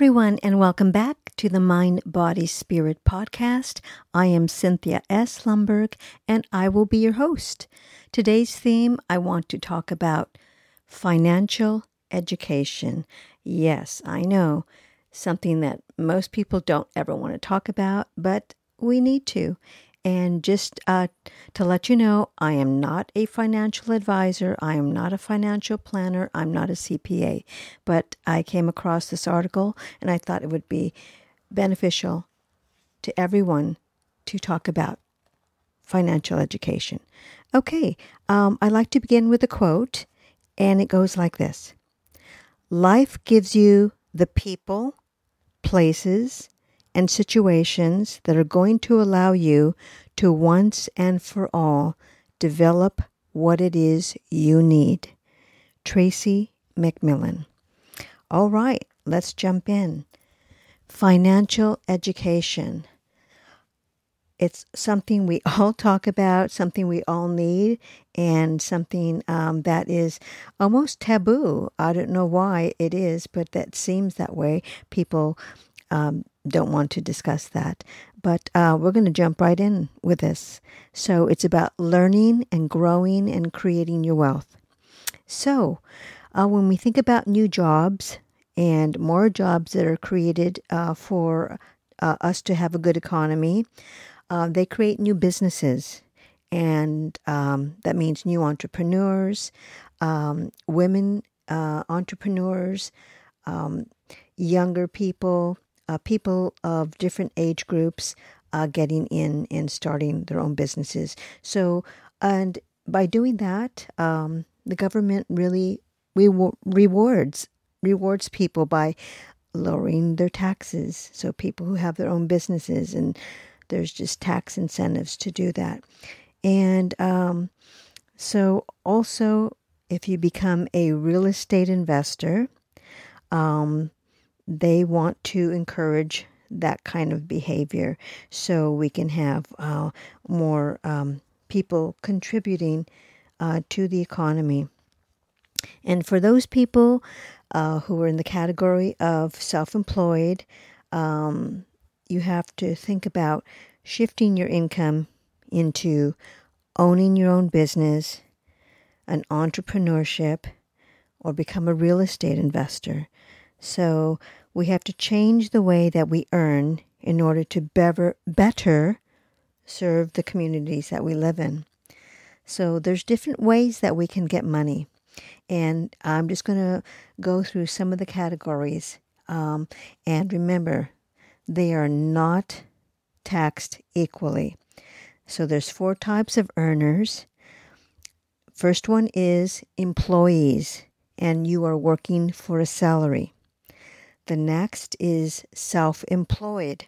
Everyone, and welcome back to the Mind, Body, Spirit podcast. I am Cynthia S. Lumberg, and I will be your host. Today's theme I want to talk about financial education. Yes, I know, something that most people don't ever want to talk about, but we need to. And just uh, to let you know, I am not a financial advisor. I am not a financial planner. I'm not a CPA. But I came across this article and I thought it would be beneficial to everyone to talk about financial education. Okay, um, I like to begin with a quote, and it goes like this Life gives you the people, places, and situations that are going to allow you to once and for all develop what it is you need. Tracy McMillan. All right, let's jump in. Financial education. It's something we all talk about, something we all need, and something um, that is almost taboo. I don't know why it is, but that seems that way. People um, don't want to discuss that. But uh, we're going to jump right in with this. So it's about learning and growing and creating your wealth. So uh, when we think about new jobs and more jobs that are created uh, for uh, us to have a good economy, uh, they create new businesses. And um, that means new entrepreneurs, um, women uh, entrepreneurs, um, younger people, uh, people of different age groups uh, getting in and starting their own businesses. So, and by doing that, um, the government really re- rewards rewards people by lowering their taxes. So people who have their own businesses, and there's just tax incentives to do that. And um, so, also, if you become a real estate investor, um, they want to encourage that kind of behavior so we can have uh, more um, people contributing uh, to the economy. And for those people uh, who are in the category of self employed, um, you have to think about shifting your income into owning your own business, an entrepreneurship, or become a real estate investor. So we have to change the way that we earn in order to better, better serve the communities that we live in. So there's different ways that we can get money. And I'm just going to go through some of the categories. Um, and remember, they are not taxed equally. So there's four types of earners. First one is employees, and you are working for a salary. The next is self employed.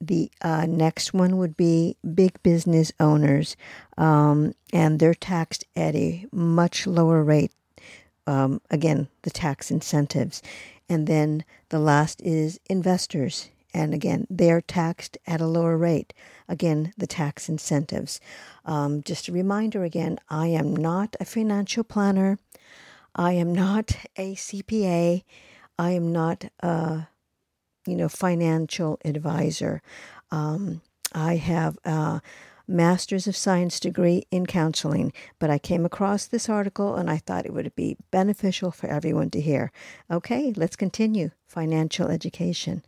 The uh, next one would be big business owners, um, and they're taxed at a much lower rate. Um, again, the tax incentives. And then the last is investors. And again, they're taxed at a lower rate. Again, the tax incentives. Um, just a reminder again, I am not a financial planner. I am not a CPA. I am not a, you know, financial advisor. Um, I have a master's of science degree in counseling, but I came across this article and I thought it would be beneficial for everyone to hear. Okay, let's continue financial education.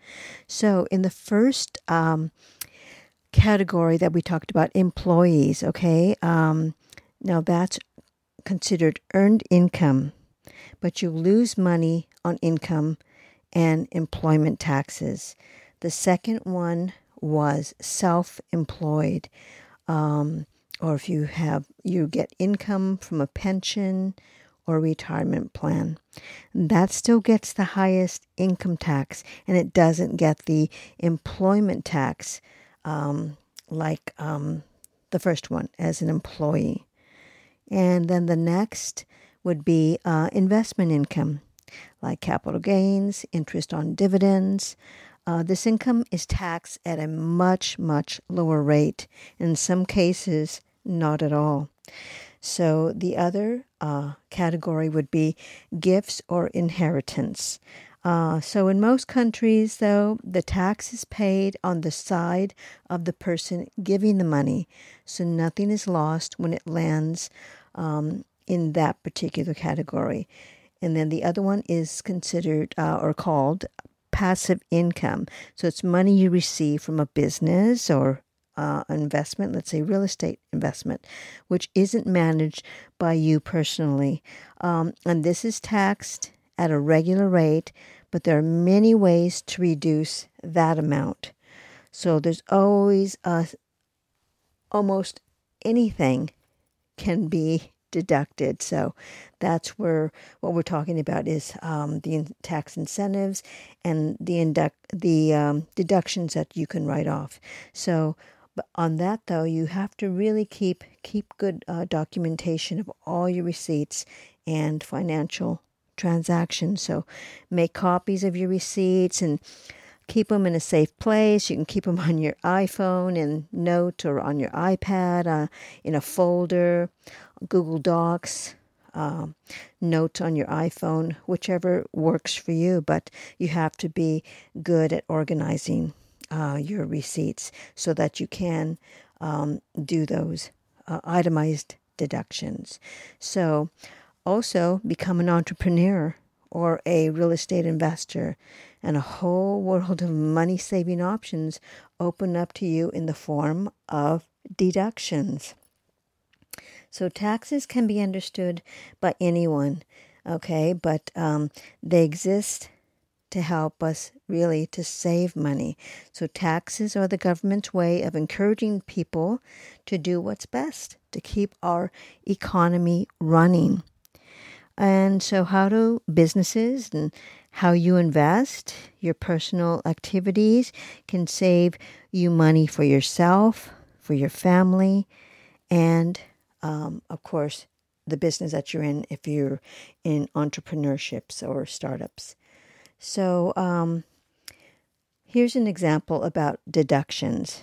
So, in the first um, category that we talked about, employees, okay, um, now that's considered earned income but you lose money on income and employment taxes. The second one was self employed, um, or if you have you get income from a pension or retirement plan. That still gets the highest income tax, and it doesn't get the employment tax um, like um, the first one as an employee. And then the next would be uh, investment income, like capital gains, interest on dividends. Uh, this income is taxed at a much, much lower rate. In some cases, not at all. So the other uh, category would be gifts or inheritance. Uh, so, in most countries, though, the tax is paid on the side of the person giving the money, so nothing is lost when it lands um, in that particular category. And then the other one is considered uh, or called passive income. So, it's money you receive from a business or uh, investment, let's say real estate investment, which isn't managed by you personally. Um, and this is taxed at a regular rate but there are many ways to reduce that amount. So there's always a, almost anything can be deducted. So that's where what we're talking about is um, the tax incentives and the induct the um, deductions that you can write off. So but on that though, you have to really keep keep good uh, documentation of all your receipts and financial transactions. So make copies of your receipts and keep them in a safe place. You can keep them on your iPhone and Note or on your iPad uh, in a folder, Google Docs. Uh, notes on your iPhone, whichever works for you, but you have to be good at organizing uh, your receipts so that you can um, do those uh, itemized deductions. So, also become an entrepreneur or a real estate investor, and a whole world of money saving options open up to you in the form of deductions. So, taxes can be understood by anyone, okay, but um, they exist to help us really to save money. So, taxes are the government's way of encouraging people to do what's best to keep our economy running. And so, how do businesses and how you invest, your personal activities can save you money for yourself, for your family, and um, of course, the business that you're in if you're in entrepreneurships or startups. So, um, here's an example about deductions.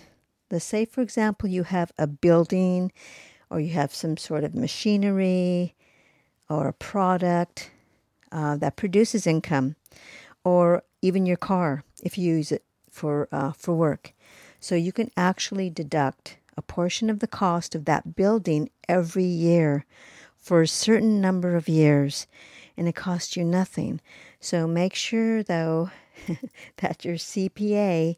Let's say, for example, you have a building or you have some sort of machinery or a product uh, that produces income, or even your car if you use it for uh, for work. So you can actually deduct a portion of the cost of that building every year for a certain number of years, and it costs you nothing. So make sure though that your CPA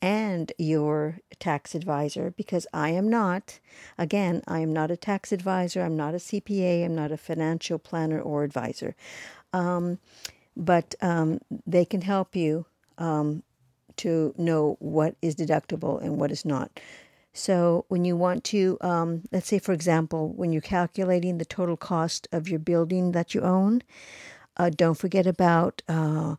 and your tax advisor because I am not, again, I am not a tax advisor, I'm not a CPA, I'm not a financial planner or advisor. Um, but um, they can help you um, to know what is deductible and what is not. So, when you want to, um, let's say, for example, when you're calculating the total cost of your building that you own, uh, don't forget about uh,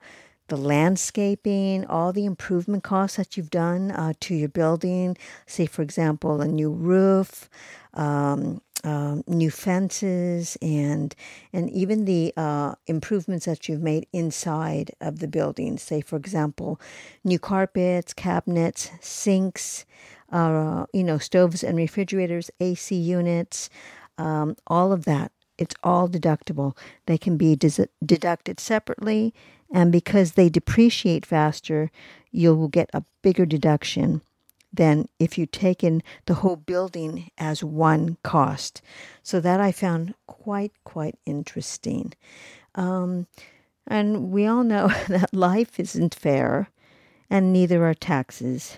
the landscaping, all the improvement costs that you've done uh, to your building, say, for example, a new roof, um, um, new fences, and and even the uh, improvements that you've made inside of the building. Say, for example, new carpets, cabinets, sinks, uh, you know, stoves and refrigerators, AC units, um, all of that. It's all deductible. They can be des- deducted separately and because they depreciate faster, you will get a bigger deduction than if you take in the whole building as one cost. So that I found quite, quite interesting. Um, and we all know that life isn't fair, and neither are taxes.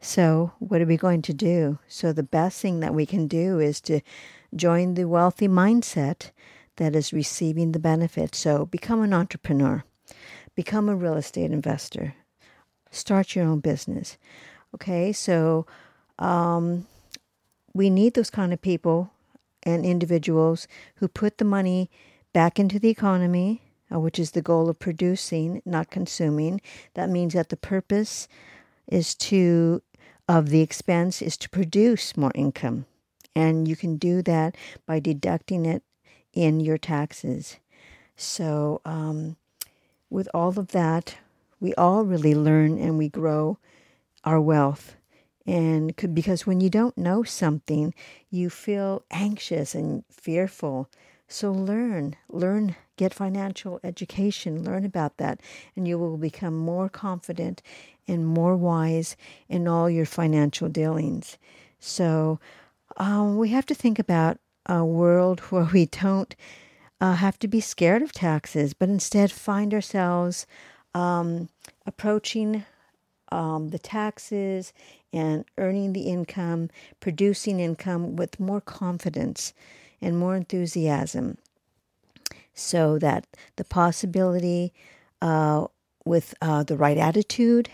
So, what are we going to do? So, the best thing that we can do is to join the wealthy mindset that is receiving the benefit. So, become an entrepreneur. Become a real estate investor. Start your own business. Okay, so um, we need those kind of people and individuals who put the money back into the economy, uh, which is the goal of producing, not consuming. That means that the purpose is to of the expense is to produce more income, and you can do that by deducting it in your taxes. So um, with all of that, we all really learn and we grow our wealth. And because when you don't know something, you feel anxious and fearful. So learn, learn, get financial education, learn about that, and you will become more confident and more wise in all your financial dealings. So um, we have to think about a world where we don't uh, have to be scared of taxes, but instead find ourselves um, approaching um, the taxes and earning the income, producing income with more confidence and more enthusiasm. So that the possibility uh, with uh, the right attitude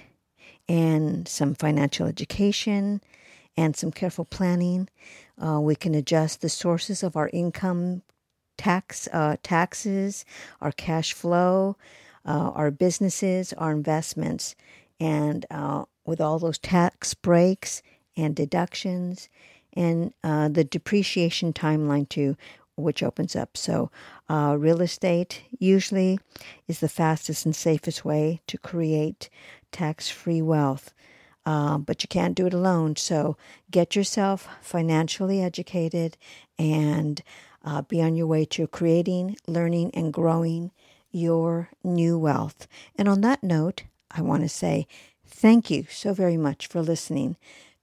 and some financial education and some careful planning, uh, we can adjust the sources of our income tax uh, taxes, our cash flow, uh, our businesses, our investments, and uh, with all those tax breaks and deductions and uh, the depreciation timeline too, which opens up. So, uh, real estate usually is the fastest and safest way to create tax free wealth. Uh, but you can't do it alone. So, get yourself financially educated and uh, be on your way to creating, learning, and growing your new wealth. And on that note, I want to say thank you so very much for listening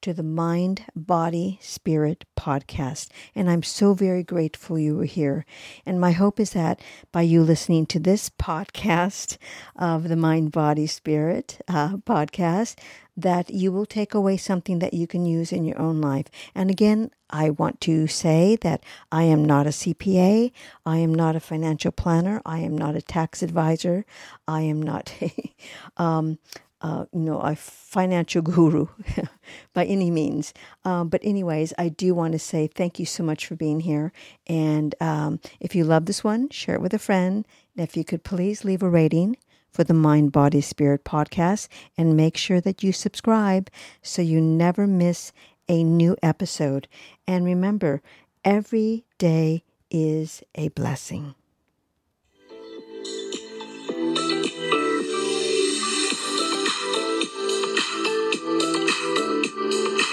to the Mind, Body, Spirit podcast. And I'm so very grateful you were here. And my hope is that by you listening to this podcast of the Mind, Body, Spirit uh, podcast, that you will take away something that you can use in your own life. And again, I want to say that I am not a CPA. I am not a financial planner. I am not a tax advisor. I am not a, um, uh, you know, a financial guru by any means. Um, but, anyways, I do want to say thank you so much for being here. And um, if you love this one, share it with a friend. And if you could please leave a rating for the Mind, Body, Spirit podcast and make sure that you subscribe so you never miss a new episode. And remember, every day is a blessing. thank you